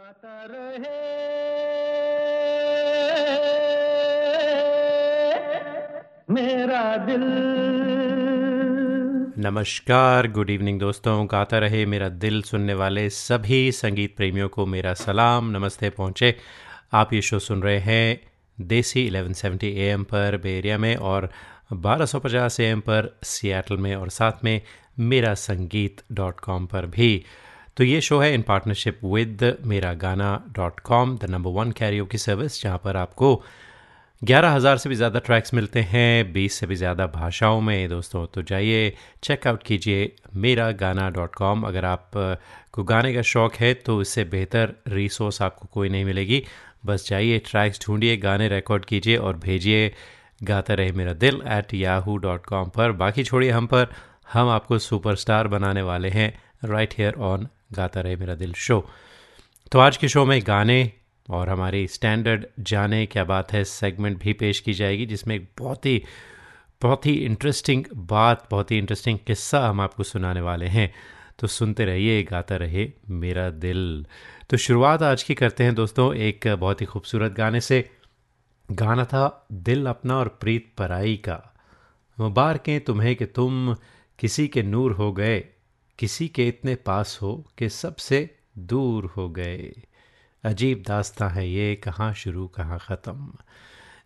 गाता रहे। मेरा दिल। नमस्कार, गुड इवनिंग दोस्तों। गाता रहे मेरा दिल सुनने वाले सभी संगीत प्रेमियों को मेरा सलाम। नमस्ते पहुँचे। आप ये शो सुन रहे हैं देसी 1170 एम पर बेरिया में और 1250 एम पर सियाटल में और साथ में मेरा संगीत डॉट कॉम पर भी। तो ये शो है इन partnership with Mera Gaana dot com the number one Cairo की सर्विस जहाँ पर आपको ग्यारह हज़ार से भी ज़्यादा ट्रैक्स मिलते हैं, बीस से भी ज़्यादा भाषाओं में। दोस्तों तो जाइए चेकआउट कीजिए मेरा गाना डॉट कॉम अगर आप को गाने का शौक़ है तो इससे बेहतर रिसोर्स आपको कोई नहीं मिलेगी। बस जाइए ट्रैक्स ढूंढिए, गाने रिकॉर्ड कीजिए और भेजिए। गाता रहे मेरा दिल एट याहू डॉट कॉम पर। बाकी छोड़िए हम पर। हम आपको सुपरस्टार बनाने वाले हैं right hair on Gaata Rahe Mera दिल, शो। तो आज के शो में गाने और हमारी स्टैंडर्ड जाने क्या बात है सेगमेंट भी पेश की जाएगी, जिसमें एक बहुत ही बहुत ही इंटरेस्टिंग बात, बहुत ही इंटरेस्टिंग किस्सा हम आपको सुनाने वाले हैं। तो सुनते रहिए, गाता रहे मेरा दिल। तो शुरुआत आज की करते हैं दोस्तों, एक बहुत ही खूबसूरत गाने से। गाना था दिल अपना और प्रीत पराई का। मुबारकें तुम्हें कि तुम किसी के नूर हो गए। किसी के इतने पास हो कि सबसे दूर हो गए। अजीब दास्ता है ये, कहाँ शुरू, कहाँ ख़त्म।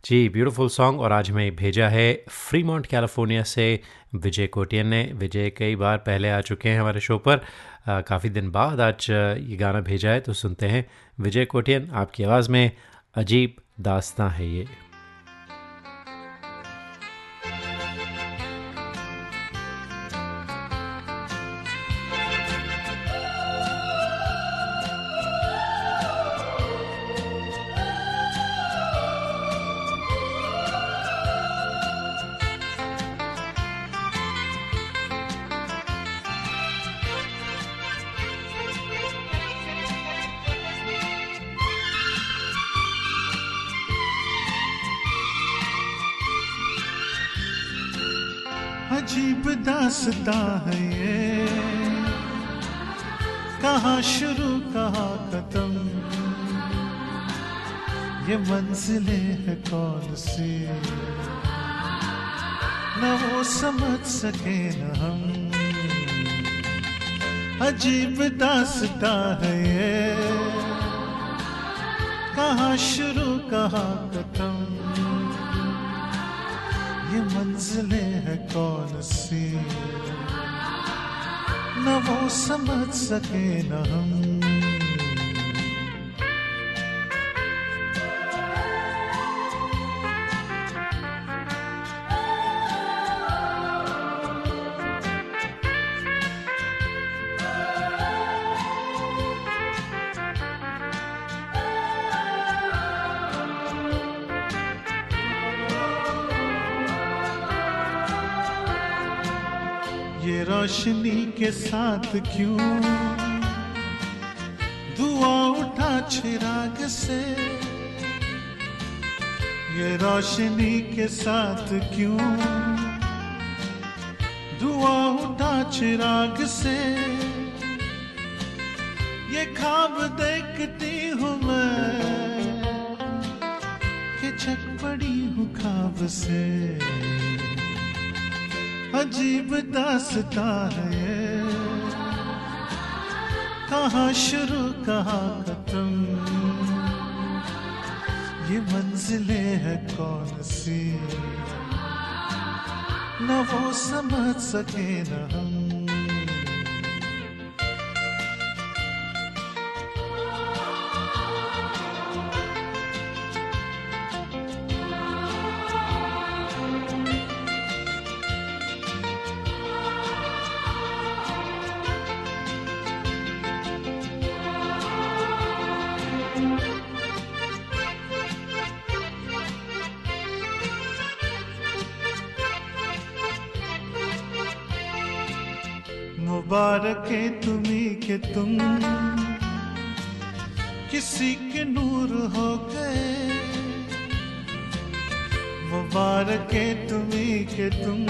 जी ब्यूटीफुल सॉन्ग और आज हमें भेजा है फ्रीमोंट कैलिफ़ोर्निया से विजय कोटियन ने। विजय कई बार पहले आ चुके हैं हमारे शो पर। काफ़ी दिन बाद आज ये गाना भेजा है तो सुनते हैं। विजय कोटियन, आपकी आवाज़ में अजीब दास्ता है ये। अजीब है ये। कहाँ शुरू, कहाँ खत्म? ये मंजिलें है कौन सी? न वो समझ सके न हम। अजीब दासता है ये। कहाँ शुरू, कहाँ खत्म? ये मंजिलें है कौन सी? न वो समझ सके न हम के साथ क्यों? दुआ उठा चिराग से। ये रोशनी के साथ क्यों? दुआ उठा चिराग से। ये खाब देखती हूँ मैं, कि छक पड़ी हूँ खाब से। अजीब दासता है। कहाँ शुरू, कहाँ खत्म? ये मंजिलें है कौन सी? न वो समझ सके न हम। तुम किसी के नूर हो गए मुबारक तुम्हें के तुम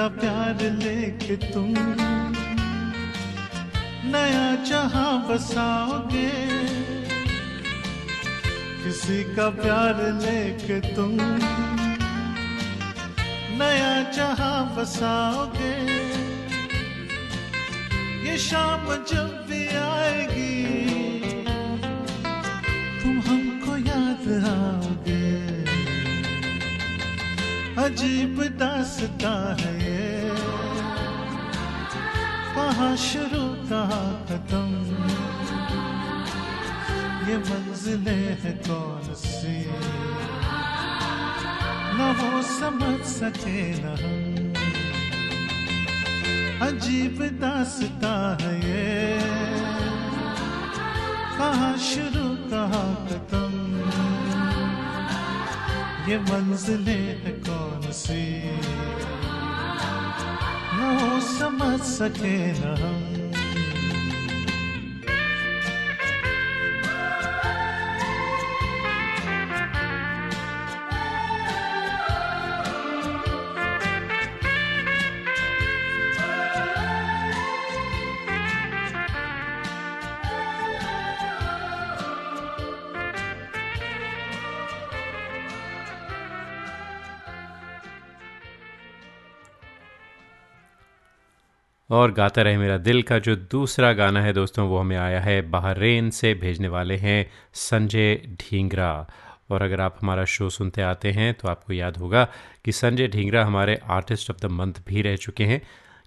का प्यार लेके तुम नया जहाँ बसाओगे, किसी का प्यार लेके तुम नया जहाँ बसाओगे। ये शाम जब भी आएगी अजीब दासता है ये। कहाँ शुरू, कहाँ खत्म? ये मंजिलें है कौन सी? न वो समझ सके न हम। अजीब दासता है ये। कहाँ शुरू, कहाँ खत्म? ये मंजिलें है कौन सी न वो समझ सके न हम और गाता रहे मेरा दिल का जो दूसरा गाना है दोस्तों, वो हमें आया है बहरेन से भेजने वाले हैं संजय ढींगरा। और अगर आप हमारा शो सुनते आते हैं तो आपको याद होगा कि संजय ढींगरा हमारे आर्टिस्ट ऑफ़ द मंथ भी रह चुके हैं।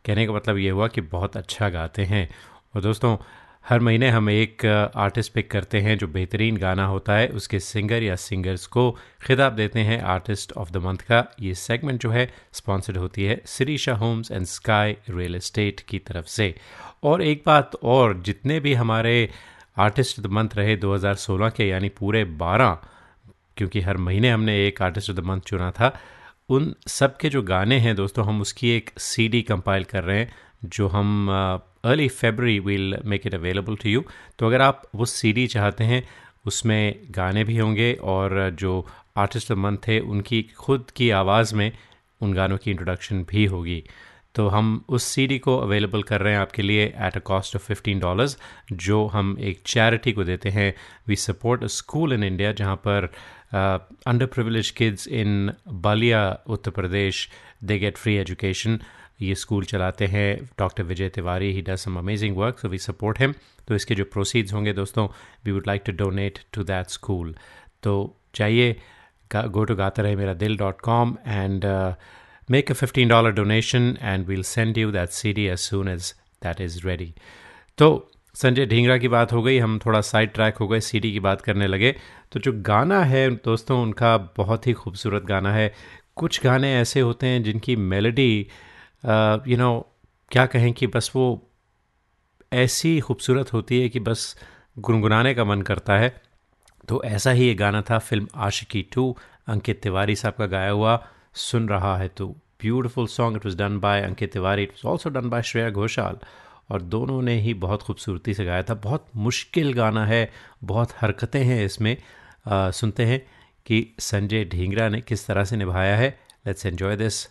कहने का मतलब ये हुआ कि बहुत अच्छा गाते हैं। और दोस्तों हर महीने हम एक आर्टिस्ट पिक करते हैं जो बेहतरीन गाना होता है। उसके सिंगर या सिंगर्स को खिताब देते हैं आर्टिस्ट ऑफ़ द मंथ का। ये सेगमेंट जो है स्पॉन्सर्ड होती है Sirisha homes and sky real estate की तरफ़ से। और एक बात और, जितने भी हमारे आर्टिस्ट ऑफ़ द मंथ रहे 2016 के, यानी पूरे 12 क्योंकि हर महीने हमने एक आर्टिस्ट ऑफ़ द मंथ चुना था, उन सब के जो गाने हैं दोस्तों, हम उसकी एक सीडी कंपाइल कर रहे हैं, जो हम early February will make it available to you तो अगर आप वो सीडी चाहते हैं, उसमें गाने भी होंगे और जो आर्टिस्ट मंथ थे उनकी खुद की आवाज़ में उन गानों की इंट्रोडक्शन भी होगी। तो हम उस सीडी को अवेलेबल कर रहे हैं आपके लिए at a cost of fifteen dollars जो हम एक चैरिटी को देते हैं। We support a school in India जहाँ पर under privilege kids in Ballia Uttar Pradesh they get free education ये स्कूल चलाते हैं। Doctor Vijay Tiwari he does some amazing work so we support him तो इसके जो प्रोसीड्स होंगे दोस्तों we would like to donate to that school तो चाहिए go to Gaata Rahe Mera Dil dot com and make a fifteen dollar donation and we'll send you that C D as soon as that is ready तो संजय, ढींगरा की बात हो गई, हम थोड़ा side track हो गए सीडी की बात करने लगे। तो जो गाना है दोस्तों, उनका बहुत ही खूबसूरत गाना है। कुछ गाने ऐसे होते हैं जिनकी मेलोडी यू नो क्या कहें कि बस वो ऐसी खूबसूरत होती है कि बस गुनगुनाने का मन करता है। तो ऐसा ही ये गाना था फ़िल्म आशिकी टू अंकित तिवारी साहब का गाया हुआ सुन रहा है तो। Beautiful song it was done by Ankit Tiwari it was also done by Shreya Ghoshal. और दोनों ने ही बहुत खूबसूरती से गाया था। बहुत मुश्किल गाना है बहुत हरकतें हैं इसमें। आ, सुनते हैं कि संजय ढींगरा ने किस तरह से निभाया है। लेट्स एन्जॉय दिस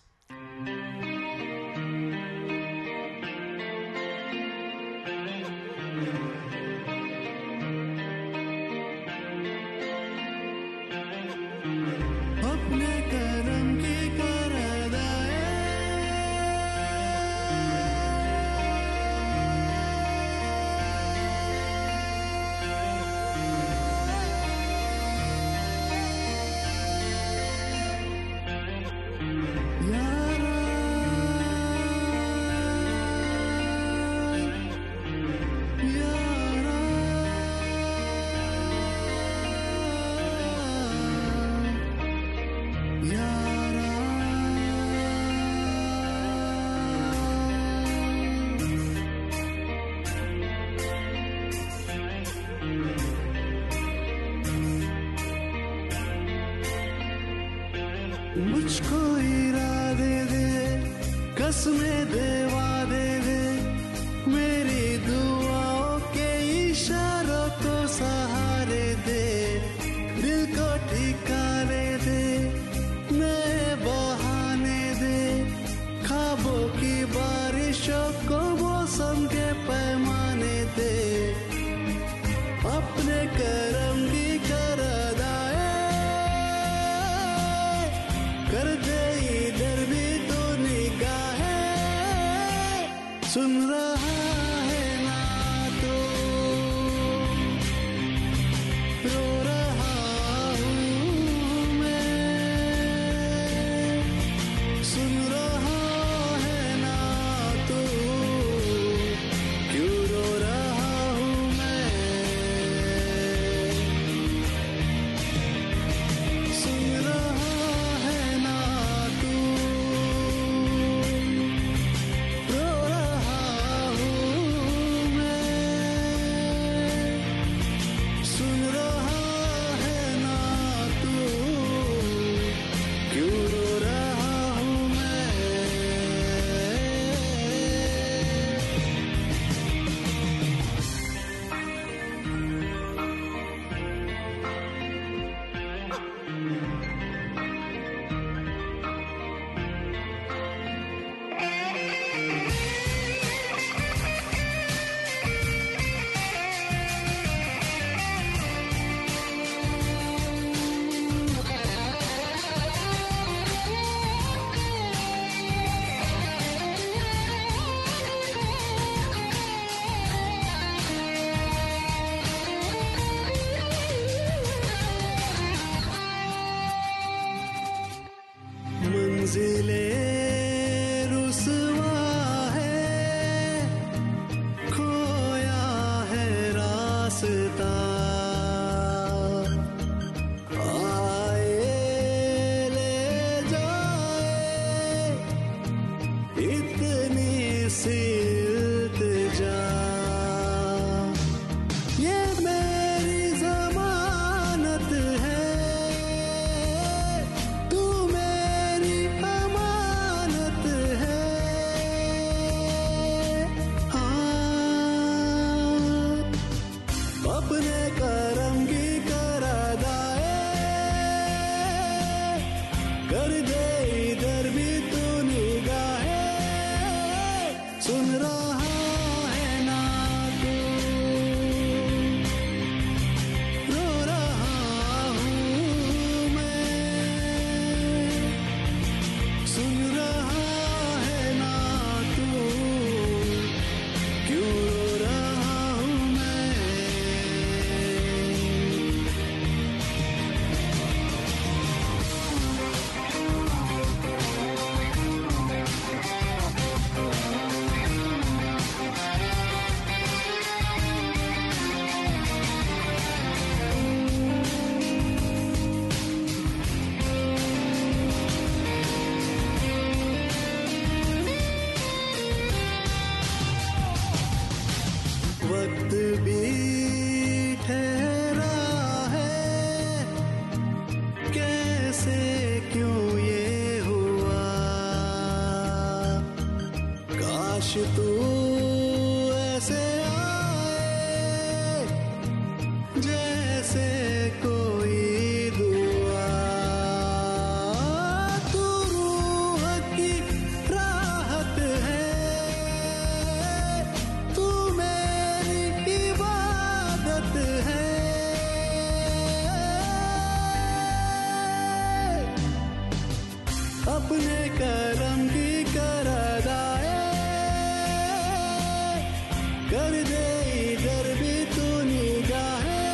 कर दे इधर भी तू निगाहें।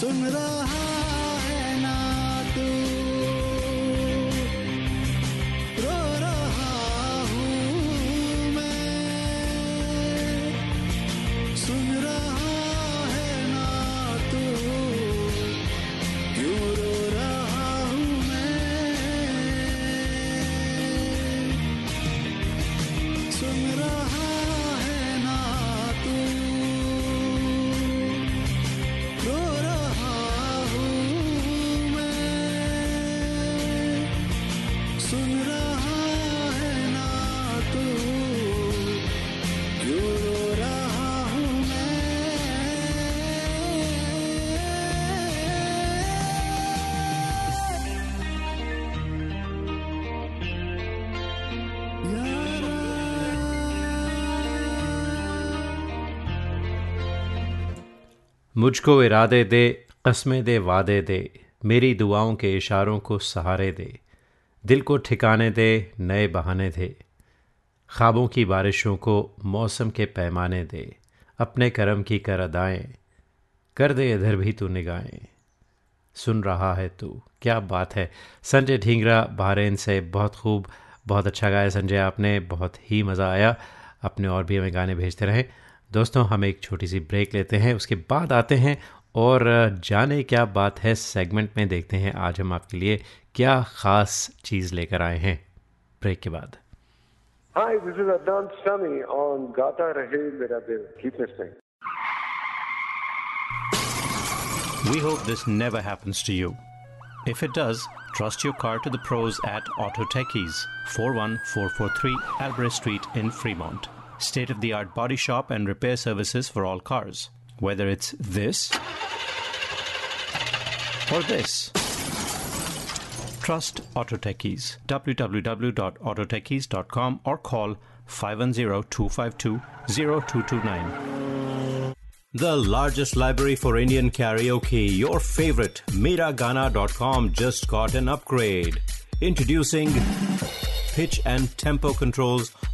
सुन रहा मुझको इरादे दे, कस्में दे, वादे दे, मेरी दुआओं के इशारों को सहारे दे, दिल को ठिकाने दे, नए बहाने दे, ख्वाबों की बारिशों को मौसम के पैमाने दे, अपने करम की कर अदाएँ, कर दे इधर भी तू निगाहें सुन रहा है तू, क्या बात है। संजय ढींगरा, बहरेन से बहुत खूब, बहुत अच्छा गाया संजय, आपने बहुत ही मज़ा आया। अपने और भी हमें गाने भेजते रहें। दोस्तों हम एक छोटी सी ब्रेक लेते हैं उसके बाद आते हैं और जाने क्या बात है सेगमेंट में देखते हैं आज हम आपके लिए क्या ख़ास चीज़ लेकर आए हैं ब्रेक के बाद Hi, this is Adnan Sami on Gata Rahe Mera Dil. Keep listening. We hope this never happens to you. If it does, trust your car to the pros at Auto Techies, 41443 Albrecht Street in Fremont. State of the art body shop and repair services for all cars. Whether it's this or this. Trust Autotechies. Www.autotechies.com or call 510-252-0229. The largest library for Indian karaoke, your favorite, Miragana.com just got an upgrade. Introducing pitch and tempo controls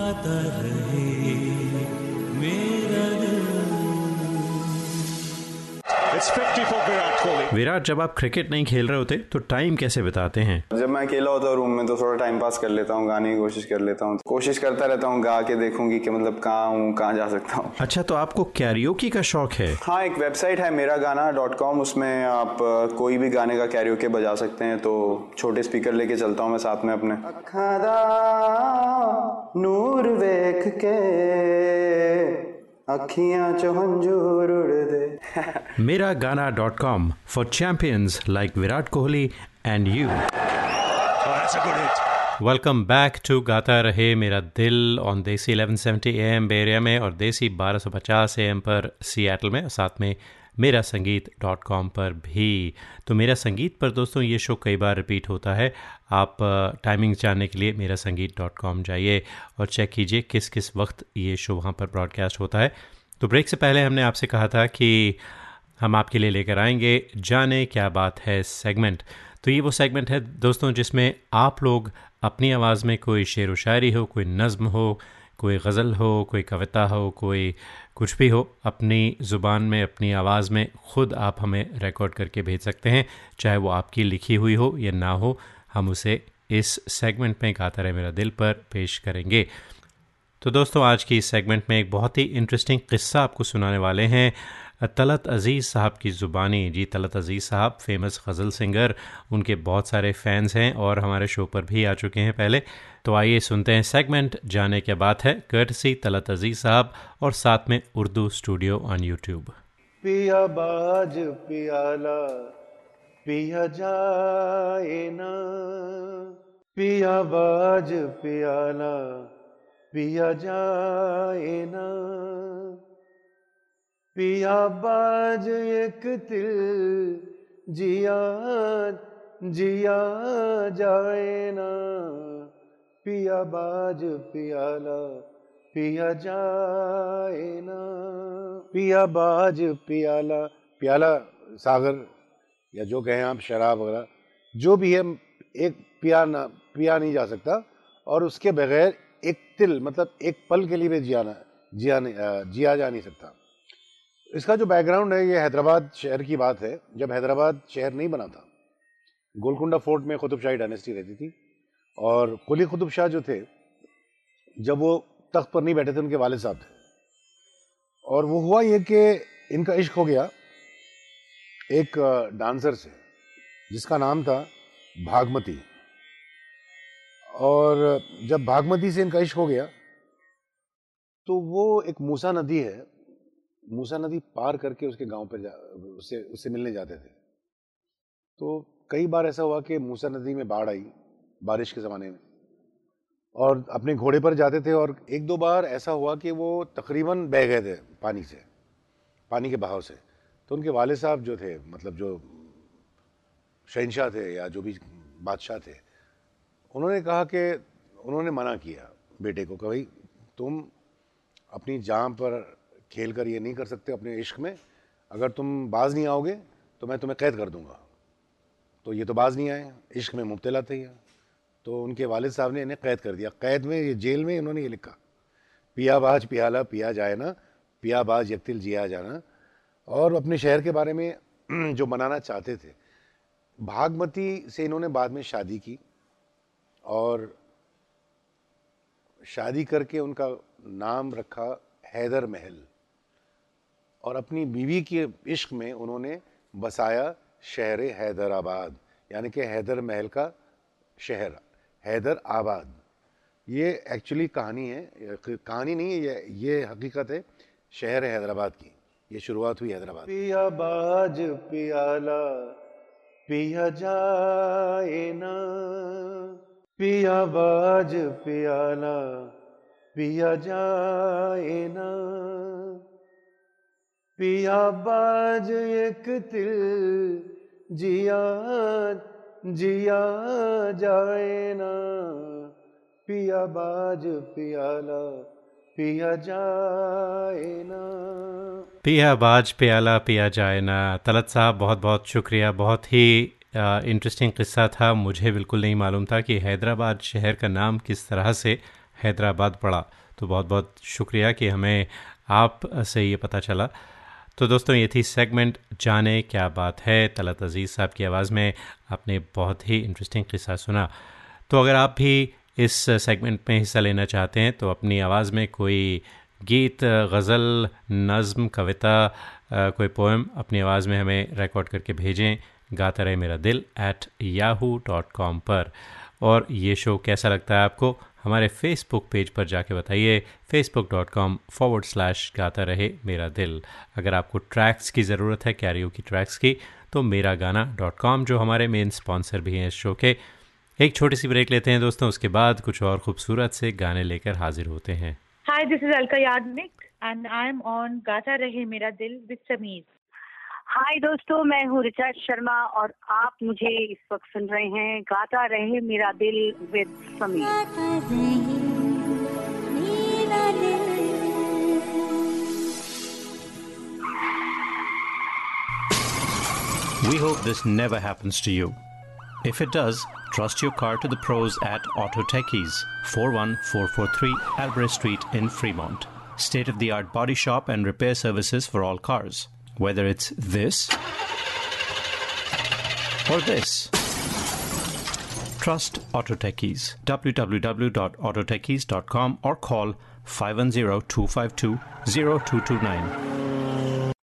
गाता रहे। विराट जब आप cricket नहीं खेल रहे होते तो time कैसे बिताते हैं? जब मैं अकेला होता हूँ रूम में तो थोड़ा टाइम पास कर लेता हूँ गाने की कोशिश कर लेता हूँ। कोशिश करता रहता हूँ गा के देखूँगी कि मतलब कहाँ हूँ कहाँ जा सकता हूँ। अच्छा तो आपको कैरियोकी का शौक है? हाँ एक वेबसाइट है मेरा गाना डॉट कॉम उसमें आप कोई भी गाने का कैरियोके बजा सकते हैं तो छोटे स्पीकर लेके चलता हूँ मैं साथ में अपने। नूर वेख के अखियाँ चो हंजूर उड़ दे Mera Gaana dot com for champions like Virat Kohli and you. Welcome back to Gaata Rahe Mera दिल ऑन देसी 1170 एम बेरिया में और देसी 1250 एम पर सियाटल में और साथ में मेरा संगीत डॉट कॉम पर भी। तो मेरा संगीत पर दोस्तों ये शो कई बार रिपीट होता है। आप टाइमिंग जानने के लिए मेरा संगीत डॉट कॉम जाइए और चेक कीजिए किस किस वक्त ये शो वहाँ पर ब्रॉडकास्ट होता है। तो ब्रेक से पहले हमने आपसे कहा था कि हम आपके लिए लेकर आएँगे जाने क्या बात है सेगमेंट तो ये वो सेगमेंट है दोस्तों जिसमें आप लोग अपनी आवाज़ में कोई शेर व शायरी हो, कोई नज़म हो कोई गज़ल हो, कोई कविता हो, कोई कुछ भी हो, अपनी ज़ुबान में, अपनी आवाज़ में ख़ुद आप हमें रिकॉर्ड करके भेज सकते हैं, चाहे वो आपकी लिखी हुई हो या ना हो, हम उसे इस सेगमेंट में गाता रहे, मेरा दिल पर पेश करेंगे। तो दोस्तों, आज की इस सेगमेंट में एक बहुत ही इंटरेस्टिंग किस्सा आपको सुनाने वाले हैं। तलत अज़ीज़ साहब की ज़ुबानी। जी, तलत अज़ीज़ साहब फ़ेमस गज़ल सिंगर उनके बहुत सारे फ़ैन्स हैं और हमारे शो पर भी आ चुके हैं पहले। तो आइए सुनते हैं सेगमेंट जाने के बात है कर्टसी तलत अज़ीज़ साहब और साथ में उर्दू स्टूडियो ऑन यूट्यूब पिया बाज, पियाला, पिया जाए ना। पिया बाज, पियाला, पिया जाए ना। पिया बाज, एक तिल जिया जिया जाए ना। पिया बाज पियाला, पिया जाए ना। पिया बाज पियाला, प्याला, सागर, या जो कहें आप, शराब वगैरह, जो भी है, एक पिया ना, पिया नहीं जा सकता, और उसके बगैर एक तिल मतलब एक पल के लिए भी जिया ना, जिया नहीं जिया जा नहीं सकता। इसका जो बैकग्राउंड है, ये हैदराबाद शहर की बात है। जब हैदराबाद शहर नहीं बना था, गोलकुंडा फोर्ट में कुतुब शाही डायनेस्टी रहती थी और कुली कुतुब शाह जो थे, जब वो तख्त पर नहीं बैठे थे, उनके वाले साहब थे। और वो हुआ ये कि इनका इश्क हो गया। एक डांसर से, जिसका नाम था भागमती। और जब भागमती से इनका इश्क हो गया तो वो एक मूसा नदी है, मूसा नदी पार करके उसके गाँव पर जा, उससे उससे मिलने जाते थे। तो कई बार ऐसा हुआ कि मूसा नदी में बाढ़ आई बारिश के ज़माने में। और अपने घोड़े पर जाते थे और एक दो बार ऐसा हुआ कि वो तकरीबन बह गए थे पानी से, पानी के बहाव से। तो उनके वाले साहब जो थे मतलब जो शहनशाह थे या जो भी बादशाह थे, उन्होंने कहा कि उन्होंने मना किया बेटे को कि भाई, तुम अपनी जान पर खेल कर ये नहीं कर सकते अपने इश्क में। अगर तुम बाज नहीं आओगे तो मैं तुम्हें कैद कर दूँगा। तो ये तो बाज नहीं आए, इश्क में मुबतला थे तो उनके वालिद साहब ने इन्हें कैद कर दिया। कैद में ये जेल में इन्होंने ये लिखा, पिया बाज पियाला पिया जाए ना, पिया बाज यकतिल जिया जाना। और अपने शहर के बारे में जो मनाना चाहते थे, भागमती से इन्होंने बाद में शादी की और शादी करके उनका नाम रखा हैदर महल। और अपनी बीवी के इश्क में उन्होंने बसाया शहर हैदराबाद, यानी कि हैदर महल का शहर। हैदर आबाद। ये एक्चुअली कहानी है कहानी नहीं है ये ये हकीकत है, शहर है हैदराबाद की। ये शुरुआत हुई हैदराबाद। पिया बाज पियाला पिया जाए ना। पिया बाज पियाला पिया जाए ना। पिया बाज एक तिल जिया जिया जाए ना, पिया बाज पियाला पिया जाए ना। पिया बाज प्याला पिया जाए ना। तलत साहब बहुत बहुत शुक्रिया। बहुत ही इंटरेस्टिंग किस्सा था। मुझे बिल्कुल नहीं मालूम था कि हैदराबाद शहर का नाम किस तरह से हैदराबाद पड़ा। तो बहुत बहुत शुक्रिया कि हमें आप से ये पता चला। तो दोस्तों, ये थी सेगमेंट जाने क्या बात है। तलत अज़ीज़ साहब की आवाज़ में आपने बहुत ही इंटरेस्टिंग किस्सा सुना। तो अगर आप भी इस सेगमेंट में हिस्सा लेना चाहते हैं तो अपनी आवाज़ में कोई गीत, गज़ल, नज़म, कविता कोई पोएम अपनी आवाज़ में हमें रिकॉर्ड करके भेजें। गाता रहे मेरा दिल एट याहू डॉट कॉम पर। और ये शो कैसा लगता है आपको, हमारे फेसबुक पेज पर जाके बताइए। Facebook dot com forward slash Gaata Rahe Mera दिल। अगर आपको ट्रैक्स की ज़रूरत है कैरियो की ट्रैक्स की तो मेरा गाना डॉट कॉम जो हमारे मेन स्पॉन्सर भी हैं इस शो के। एक छोटी सी ब्रेक लेते हैं दोस्तों, उसके बाद कुछ और खूबसूरत से गाने लेकर हाजिर होते हैं। Hi this is Alka Yagnik and I am on Gaata Rahe Mera दिल विद समीर। हाय दोस्तों मैं हूँ रिचा शर्मा और आप मुझे इस वक्त सुन रहे हैं गाता रहे मेरा दिल with Sameer We hope this never happens to you. If it does, trust your car to the pros at Auto Techies, 41443 Albrecht Street in Fremont. State of the art body shop and repair services for all cars. Whether it's this or this. Trust Autotechies. Www.autotechies.com or call 510 252 0229.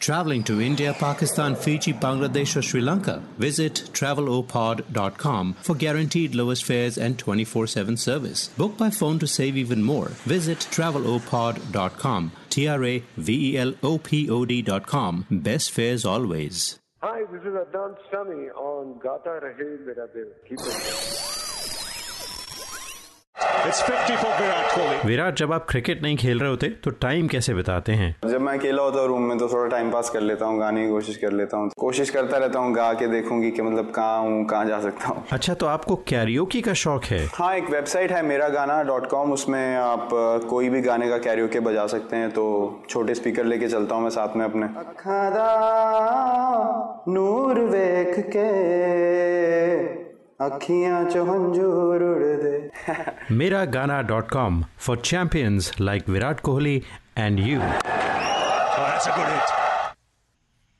Traveling to India, Pakistan, Fiji, Bangladesh, or Sri Lanka? Visit travelopod.com for guaranteed lowest fares and 24 7 service. Book by phone to save even more. Visit travelopod.com. T R A V E L O P O D.com. Best fares always. Hi, this is Adnan Sami on Gata Rahe Mera. Keep it. Virat जब आप cricket नहीं खेल रहे होते तो time कैसे बिताते हैं? जब मैं अकेला होता हूँ रूम में तो थोड़ा टाइम पास कर लेता हूँ गाने की कोशिश कर लेता हूँ। कोशिश करता रहता हूँ गा के देखूँगी कि मतलब कहाँ हूँ कहाँ जा सकता हूँ। अच्छा तो आपको कैरियोकी का शौक है? हाँ एक वेबसाइट है मेरा गाना डॉट कॉम उसमें आप कोई भी गाने का कैरियोके बजा सकते हैं तो छोटे स्पीकर लेके चलता हूँ मैं साथ में अपने। नूर वेख के अखियाँ चो हंजूर उड़ दे। Mera Gaana dot com for champions like Virat Kohli and you.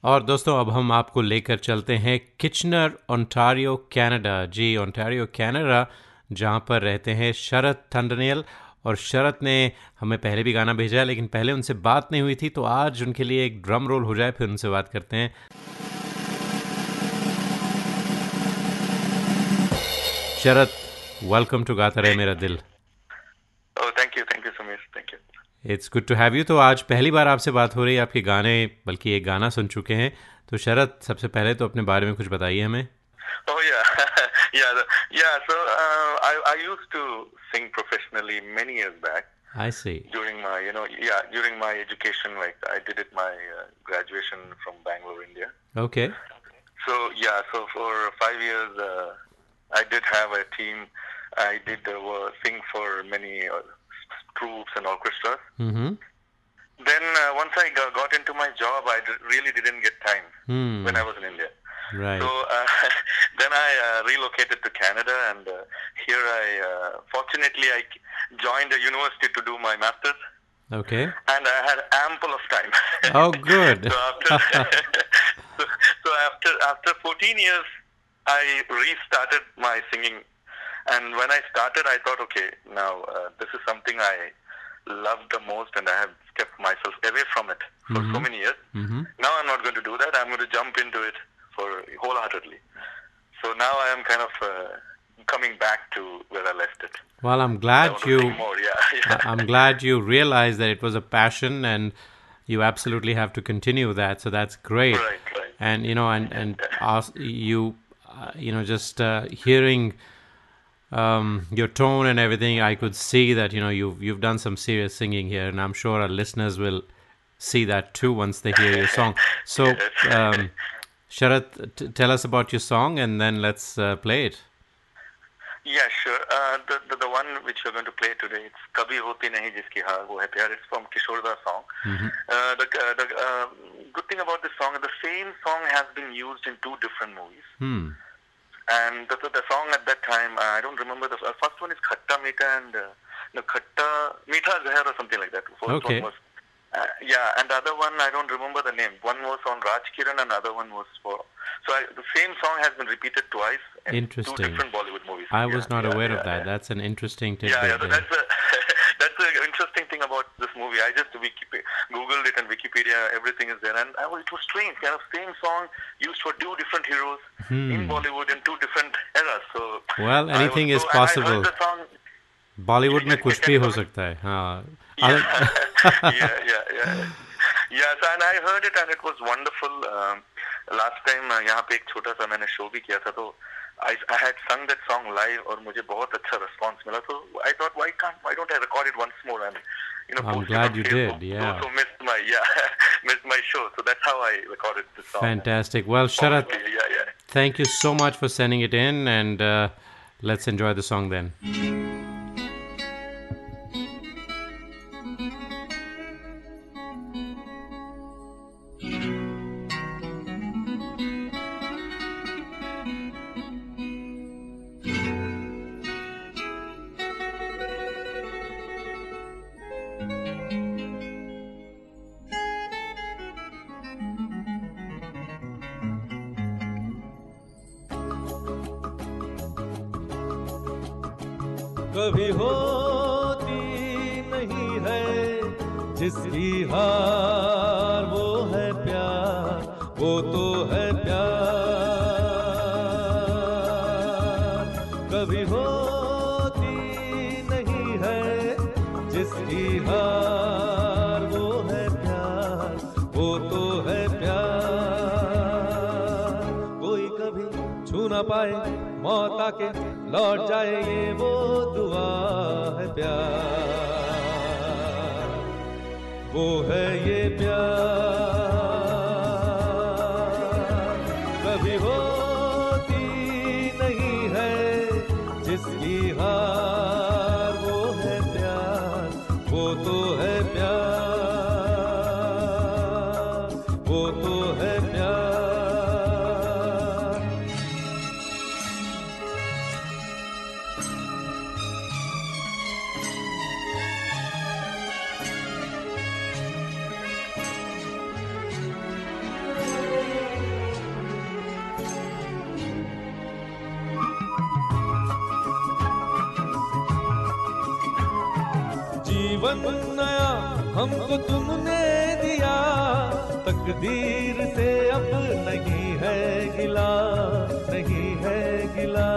और दोस्तों, अब हम आपको लेकर चलते हैं किचनर, ओंटारियो, कनाडा। जी, ओंटारियो, कनाडा, जहाँ पर रहते हैं शरद थंडनेल। और शरद ने हमें पहले भी गाना भेजा है, लेकिन पहले उनसे बात नहीं हुई थी तो आज उनके लिए एक ड्रम रोल हो जाए, फिर उनसे बात करते हैं। शरद welcome to Gaata Rahe Mera Dil thank you thank you Sumesh thank you it's good to have you तो आज पहली बार आपसे बात हो रही है आपके गाने बल्कि एक गाना सुन चुके हैं। तो शरद सबसे पहले तो अपने बारे में कुछ बताइए हमें। Okay so yeah so for five years I did have a team. I did uh, sing for many uh, groups and orchestras. Mm-hmm. Then uh, once I got, got into my job, I d- really didn't get time mm. when I was in India. Right. So uh, then I uh, relocated to Canada, and uh, here I uh, fortunately I joined a university to do my master's. Okay. And I had ample of time. Oh, good. so after so, so, after after 14 years I restarted my singing, and when I started, I thought, okay, now uh, this is something I love the most, and I have kept myself away from it for so Mhm. many years. Mhm. Now I'm not going to do that. I'm going to jump into it for wholeheartedly. So now I am kind of uh, coming back to where I left it. Well, I'm glad you. more, yeah, yeah. I'm glad you realized that it was a passion, and you absolutely have to continue that. So that's great. Right, right. And you know, and and ask you, you know, just uh, hearing um, your tone and everything, I could see that you know you've you've done some serious singing here, and I'm sure our listeners will see that too once they hear your song. So, um, Sharat, t- tell us about your song, and then let's uh, play it. Yeah, sure. Uh, the, the the one which we're going to play today, it's "Kabhi Hoti Nahi Jiski Haar Wo Hai Pyar." It's from Kishore Das song. Uh, the uh, the uh, good thing about this song, the same song has been used in two different movies. Hmm. And the, the, song at that time, uh, I don't remember the uh, first one is Khatta Meeta and uh, no Khatta Meetha Zahar or something like that. First Okay. one was uh, yeah, and the other one I don't remember the name. One was on Raj Kiran, and the other one was for. So I, the same song has been repeated twice in Interesting. two different Bollywood movies. I was not yeah, aware yeah, of that. yeah. That's an interesting tidbit. Yeah, yeah, that's a that's the interesting thing about this movie. I just Wikipedia, googled it and Wikipedia, everything is there, and I was, it was strange. Kind of same song used for two different heroes in Hmm. Bollywood in two different eras. So Well, I anything was is so- and I possible. heard the song. Bollywood में कुछ भी हो सकता है हाँ yeah, yeah, yeah. Yeah, so, and I heard it and it was wonderful. Um, last time uh, यहाँ पे एक छोटा सा मैंने शो भी किया था तो I, I had sung that song live और मुझे बहुत अच्छा response मिला तो I thought why can't why don't I record it once more and you know I'm post it glad on you Facebook. did, yeah. Those who missed my yeah missed my show so that's how I recorded the song. Fantastic. Well, Sharat, Yeah, yeah. thank you so much for sending it in, and uh, let's enjoy the song then. हमको तुमने दिया, तकदीर से अब नहीं है गिला, नहीं है गिला।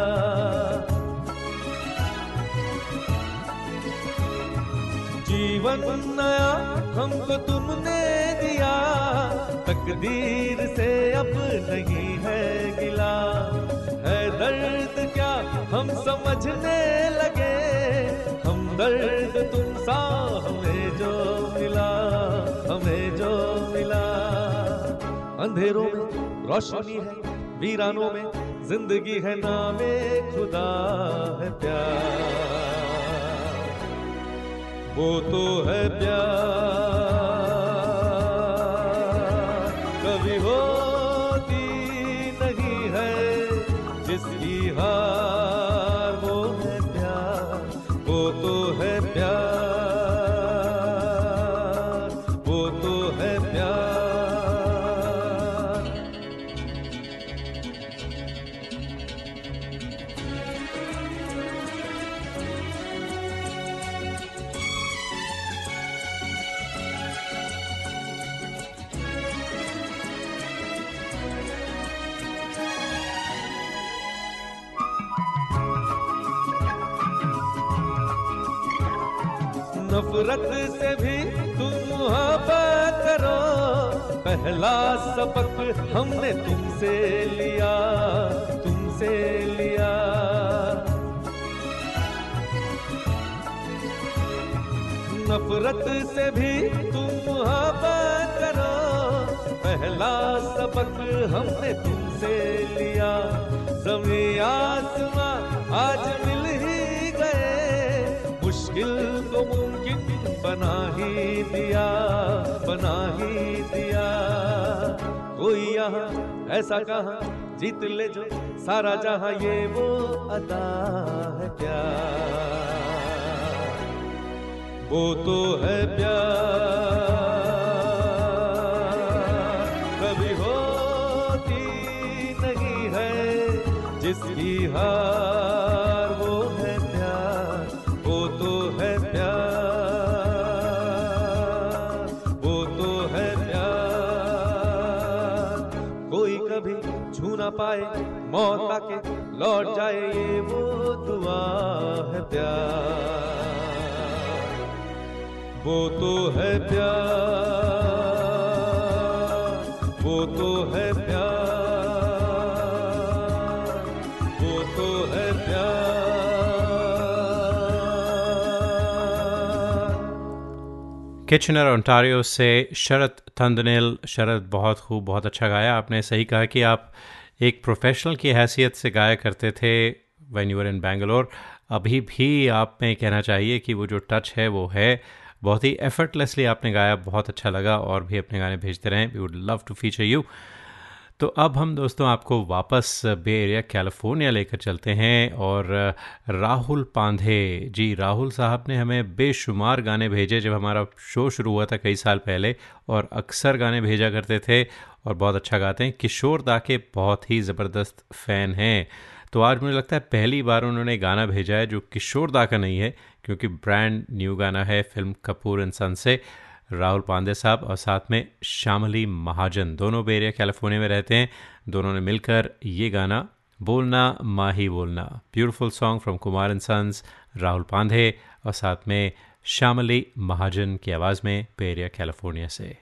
जीवन नया हमको तुमने दिया, तकदीर से अब नहीं है गिला। है दर्द क्या हम समझने लगे, हम दर्द तुम सा हमें जो मिला, हमें जो मिला। अंधेरों में रोशनी है, वीरानों में ज़िंदगी है, नामे खुदा है प्यार। वो तो है प्यार। पहला सबक हमने तुमसे लिया तुमसे लिया। नफरत से भी तुम मुहब्बत करो, पहला सबक हमने तुमसे लिया। जमी ऐसा कहा? जीत ले जो सारा जहाँ ये वो अदा है प्यार वो तो है प्यार। कभी होती नहीं है जिसकी हार मौत आके लौट जाए ये वो दुआ है प्यार। वो तो है प्यार, वो तो है प्यार, वो तो है प्यार। किचनर ओंटारियो से शरद थंदनेल शरद बहुत खूब, बहुत अच्छा गाया। आपने सही कहा कि आप एक प्रोफेशनल की हैसियत से गाया करते थे वैन यूर इन बेंगलोर अभी भी आप में कहना चाहिए कि वो जो टच है, वो है। बहुत ही एफर्टलेसली आपने गाया, बहुत अच्छा लगा और भी अपने गाने भेजते रहें। We would love to feature you तो अब हम दोस्तों आपको वापस बे एरिया कैलिफ़ोर्निया लेकर चलते हैं और राहुल पांधे। जी, राहुल साहब ने हमें बेशुमार गाने भेजे जब हमारा शो शुरू हुआ था कई साल पहले और अक्सर गाने भेजा करते थे और बहुत अच्छा गाते हैं। किशोर दा के बहुत ही ज़बरदस्त फ़ैन हैं। तो आज मुझे लगता है पहली बार उन्होंने गाना भेजा है जो किशोर दा का नहीं है, क्योंकि ब्रांड न्यू गाना है फ़िल्म कपूर एंड सन से। राहुल पांडे साहब और साथ में श्यामली महाजन दोनों बेरिया, कैलिफ़ोर्निया में रहते हैं। दोनों ने मिलकर ये गाना बोलना, माही बोलना। Beautiful song from Kumar and sons, Rahul Pandhe और साथ में श्यामली महाजन की आवाज़ में बेरिया, कैलिफ़ोर्निया से।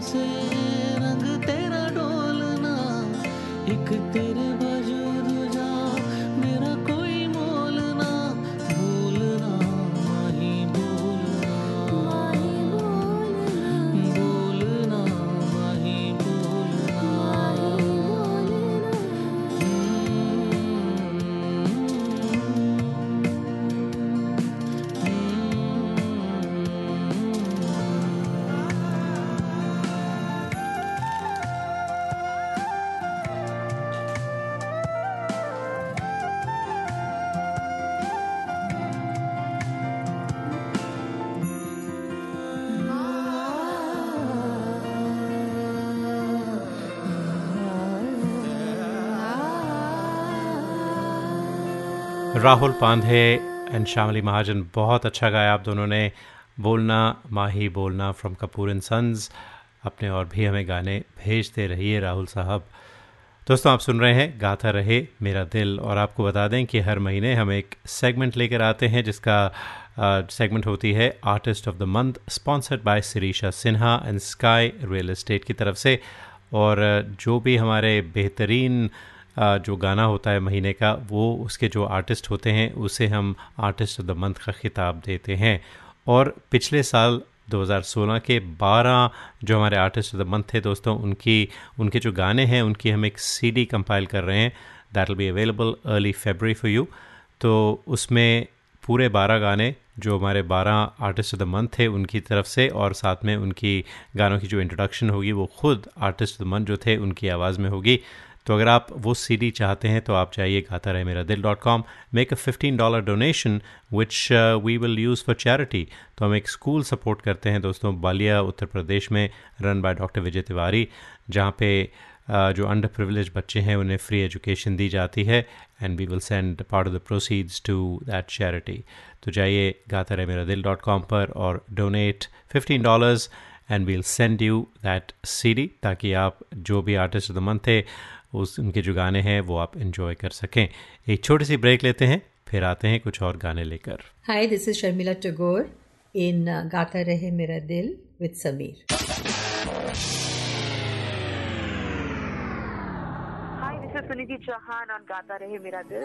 से रंग तेरा डोलना एक तेरे राहुल पांधे एंड शामली महाजन बहुत अच्छा गाया आप दोनों ने। बोलना माही बोलना फ्रॉम कपूर एंड सन्स अपने और भी हमें गाने भेजते रहिए राहुल साहब। दोस्तों आप सुन रहे हैं गाता रहे मेरा दिल। और आपको बता दें कि हर महीने हम एक सेगमेंट लेकर आते हैं जिसका सेगमेंट uh, होती है artist of the month sponsored by Sirisha Sinha and sky real estate की तरफ़ से। और जो भी हमारे बेहतरीन जो गाना होता है महीने का, वो उसके जो आर्टिस्ट होते हैं, उसे हम आर्टिस्ट ऑफ़ द मंथ का खिताब देते हैं। और पिछले साल 2016 के 12 जो हमारे आर्टिस्ट ऑफ़ द मंथ थे दोस्तों, उनकी, उनके जो गाने हैं, उनकी हम एक सीडी कंपाइल कर रहे हैं। That will be available early February for you तो उसमें पूरे 12 गाने जो हमारे 12 आर्टिस्ट ऑफ़ द मंथ थे, उनकी तरफ़ से और साथ में उनकी गानों की जो इंट्रोडक्शन होगी, वो खुद आर्टिस्ट ऑफ़ द मंथ जो थे, उनकी आवाज़ में होगी। तो अगर आप वो सीडी चाहते हैं तो आप जाइए Gaata Rahe Mera Dil dot com make a fifteen dollar donation which we will use for charity तो हम एक स्कूल सपोर्ट करते हैं दोस्तों बालिया उत्तर प्रदेश में run by doctor Vijay Tiwari जहाँ पे uh, जो अंडर प्रिविलेज बच्चे हैं उन्हें फ्री एजुकेशन दी जाती है and we will send part of the proceeds to that charity तो जाइए गाता रहे मेरा दिल डॉट कॉम पर और donate fifteen dollars and we'll send you that C D ताकि आप जो भी आर्टिस्ट ऑफ़ द मंथ थे उस उनके जो गाने हैं वो आप इन्जॉय कर सकें। एक छोटी सी ब्रेक लेते हैं फिर आते हैं कुछ और गाने लेकर। Hi this is Sharmila Tagore in Gaata Rahe Mera Dil with Sameer hi this is Sunidhi Chauhan और गाता रहे मेरा दिल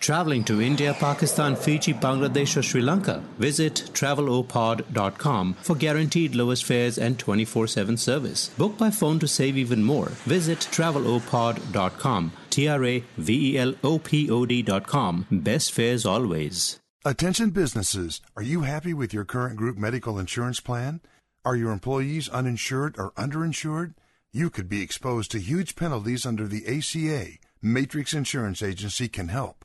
Traveling to India, Pakistan, Fiji, Bangladesh, or Sri Lanka? Visit travelopod.com for guaranteed lowest fares and 24 7 service. Book by phone to save even more. Visit travelopod.com. T R A V E L O P O D.com. Best fares always. Attention businesses. Are you happy with your current group medical insurance plan? Are your employees uninsured or underinsured? You could be exposed to huge penalties under the ACA. Matrix Insurance Agency can help.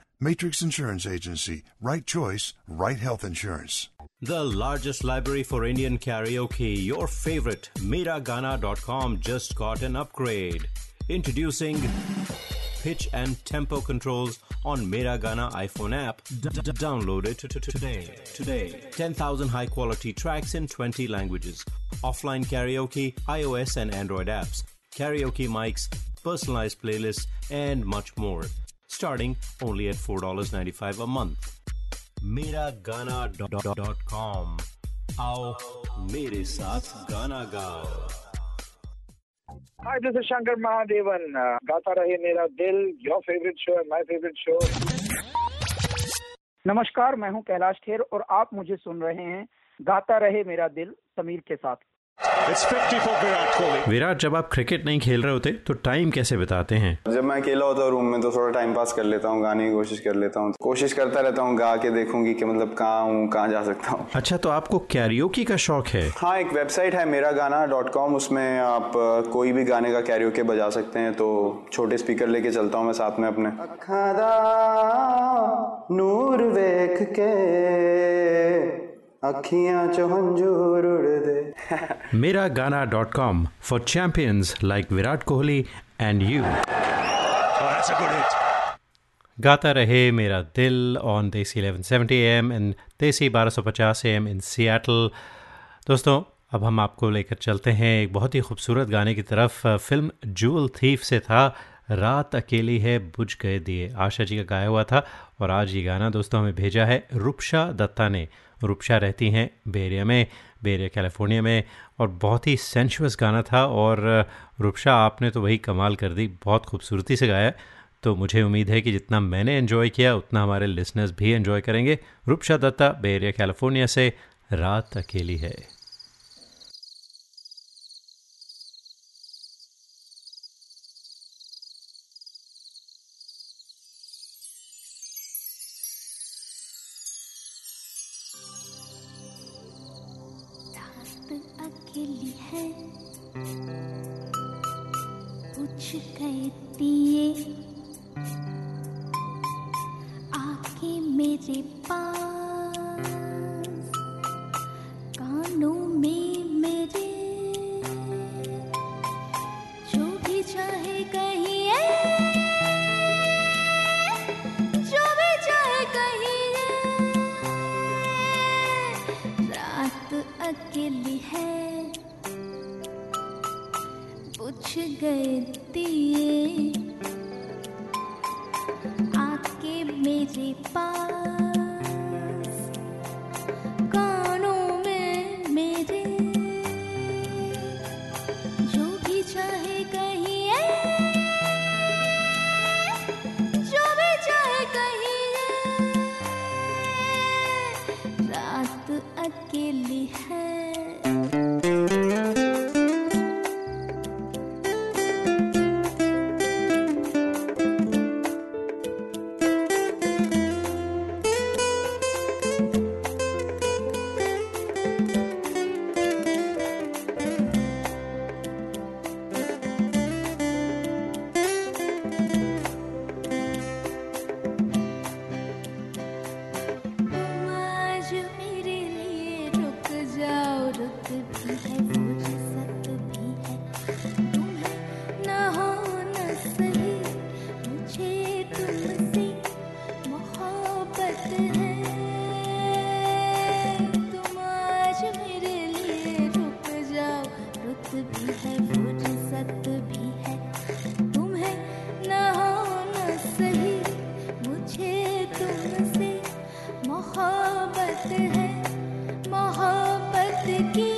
Matrix Insurance Agency. Right choice, right health insurance. The largest library for Indian karaoke, your favorite, Miragana.com just got an upgrade. Introducing pitch and tempo controls on Miragana iPhone app. D- d- download it today. Today. 10,000 high quality tracks in 20 languages. Offline karaoke, iOS and Android apps. Karaoke mics, personalized playlists, and much more. Starting only at $4.95 a month. Miragana.com. आओ मेरे साथ गाना गाओ Hi, this is Shankar Mahadevan. Uh, Gaata Rahe Mera Dil your favourite show है my favourite show नमस्कार मैं हूँ कैलाश खेर और आप मुझे सुन रहे हैं गाता रहे मेरा दिल समीर के साथ It's 50 for Virat Kohli. Virat जब आप क्रिकेट नहीं खेल रहे होते तो टाइम कैसे बिताते हैं? जब मैं अकेला होता हूँ रूम में तो थोड़ा टाइम पास कर लेता हूँ गाने की कोशिश कर लेता हूँ। कोशिश करता रहता हूँ गा के देखूँगी कि मतलब कहाँ हूँ कहाँ जा सकता हूँ। अच्छा तो आपको कैरियोकी का शौक है? हाँ एक वेबसाइट है मेरा गाना डॉट कॉम उसमें आप कोई भी गाने का कैरियोके बजा सकते हैं तो छोटे स्पीकर लेके चलता हूँ मैं साथ में अपने। नूर वेख के अखियाँ चो हंजूर उड़ दे। Mera Gaana dot com for champions like Virat Kohli and you. Gaata Rahe Mera दिल ऑन देसी 1170 एम एंड देसी 1250 एम इन सियाटल दोस्तों अब हम आपको लेकर चलते हैं एक बहुत ही खूबसूरत गाने की तरफ़। फ़िल्म जूल थीफ से था। रात अकेली है बुझ गए दिए। आशा जी का गाया हुआ था और आज ये गाना दोस्तों हमें भेजा है। रुपशा दत्ता ने। रूपशा रहती हैं बेरिया में बेरिया कैलिफ़ोर्निया में, और बहुत ही सेंशुअस गाना था और रूपशा आपने तो वही कमाल कर दी, बहुत खूबसूरती से गाया। तो मुझे उम्मीद है कि जितना मैंने इन्जॉय किया, उतना हमारे लिसनर्स भी इन्जॉय करेंगे। रूपशा दत्ता बेरिया कैलिफ़ोर्निया से, रात अकेली है। कहती आके मेरे पास मोहब्बत है मोहब्बत की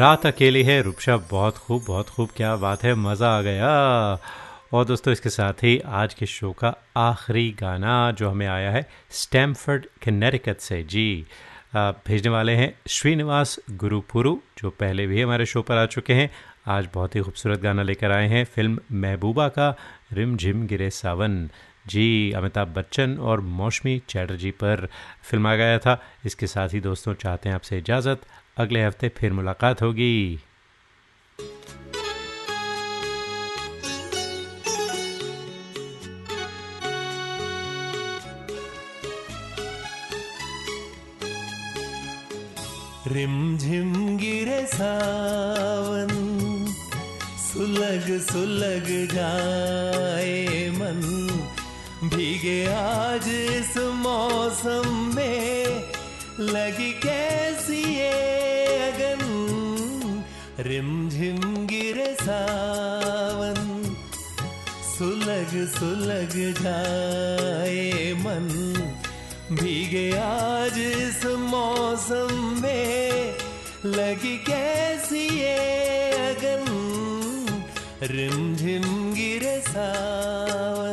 रात अकेली है। रुपशा, बहुत खूब बहुत खूब, क्या बात है, मज़ा आ गया। और दोस्तों, इसके साथ ही आज के शो का आखिरी गाना जो हमें आया है स्टैमफर्ड कनेरिकत से। जी भेजने वाले हैं श्रीनिवास गुरुपुरु, जो पहले भी हमारे शो पर आ चुके हैं। आज बहुत ही खूबसूरत गाना लेकर आए हैं। फ़िल्म महबूबा का, रिम झिम गिरे सावन। जी, अमिताभ बच्चन और मौसमी चैटर्जी पर फ़िल्म आ गया था। इसके साथ ही दोस्तों, चाहते हैं आपसे इजाज़त। अगले हफ़्ते फिर मुलाकात होगी। रिम झिम गिरे सावन, सुलग सुलग जाए मन। भीगे आज इस मौसम में लगी कैसी ये अगन? रिमझिम गिरे सावन। सुलग सुलग जाए मन। भीगे आज इस मौसम में लगी कैसी ये अगन? रिमझिम गिरे सावन।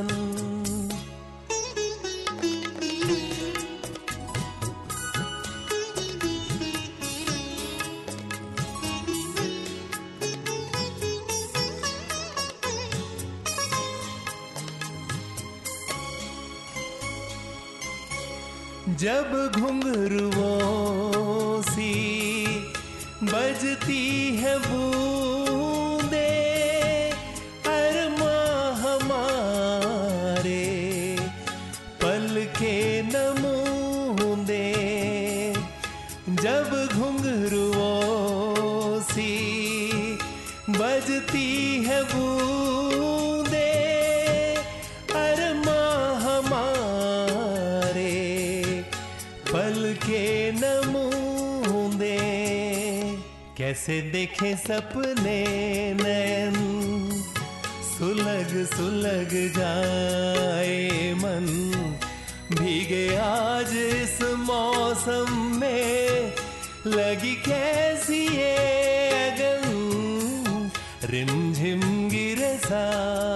जब घुंघरुओं सी बजती है बूंदे कैसे देखे सपने नयन सुलग सुलग जाए मन। भीगे आज इस मौसम में। लगी कैसी ये अगन। रिमझिम गिर सावन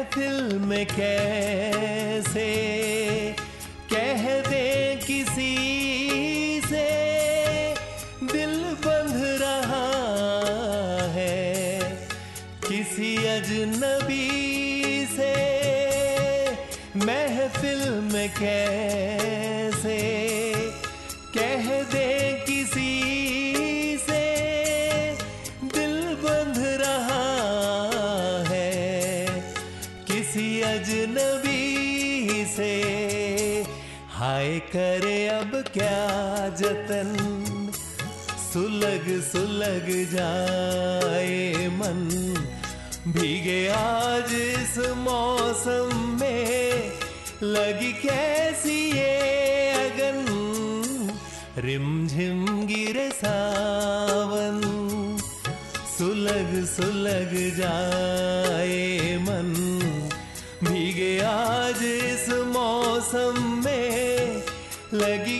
महफिल में कैसे? कह दे किसी से, दिल बंध रहा है किसी अजनबी से। महफिल में कैसे हाय करे अब क्या जतन? सुलग सुलग जाए मन। भीगे आज इस मौसम में लगी कैसी ये अगन? रिमझिम गिर सावन। सुलग सुलग जाए मन। भीगे आज इस मौसम लगी कैसी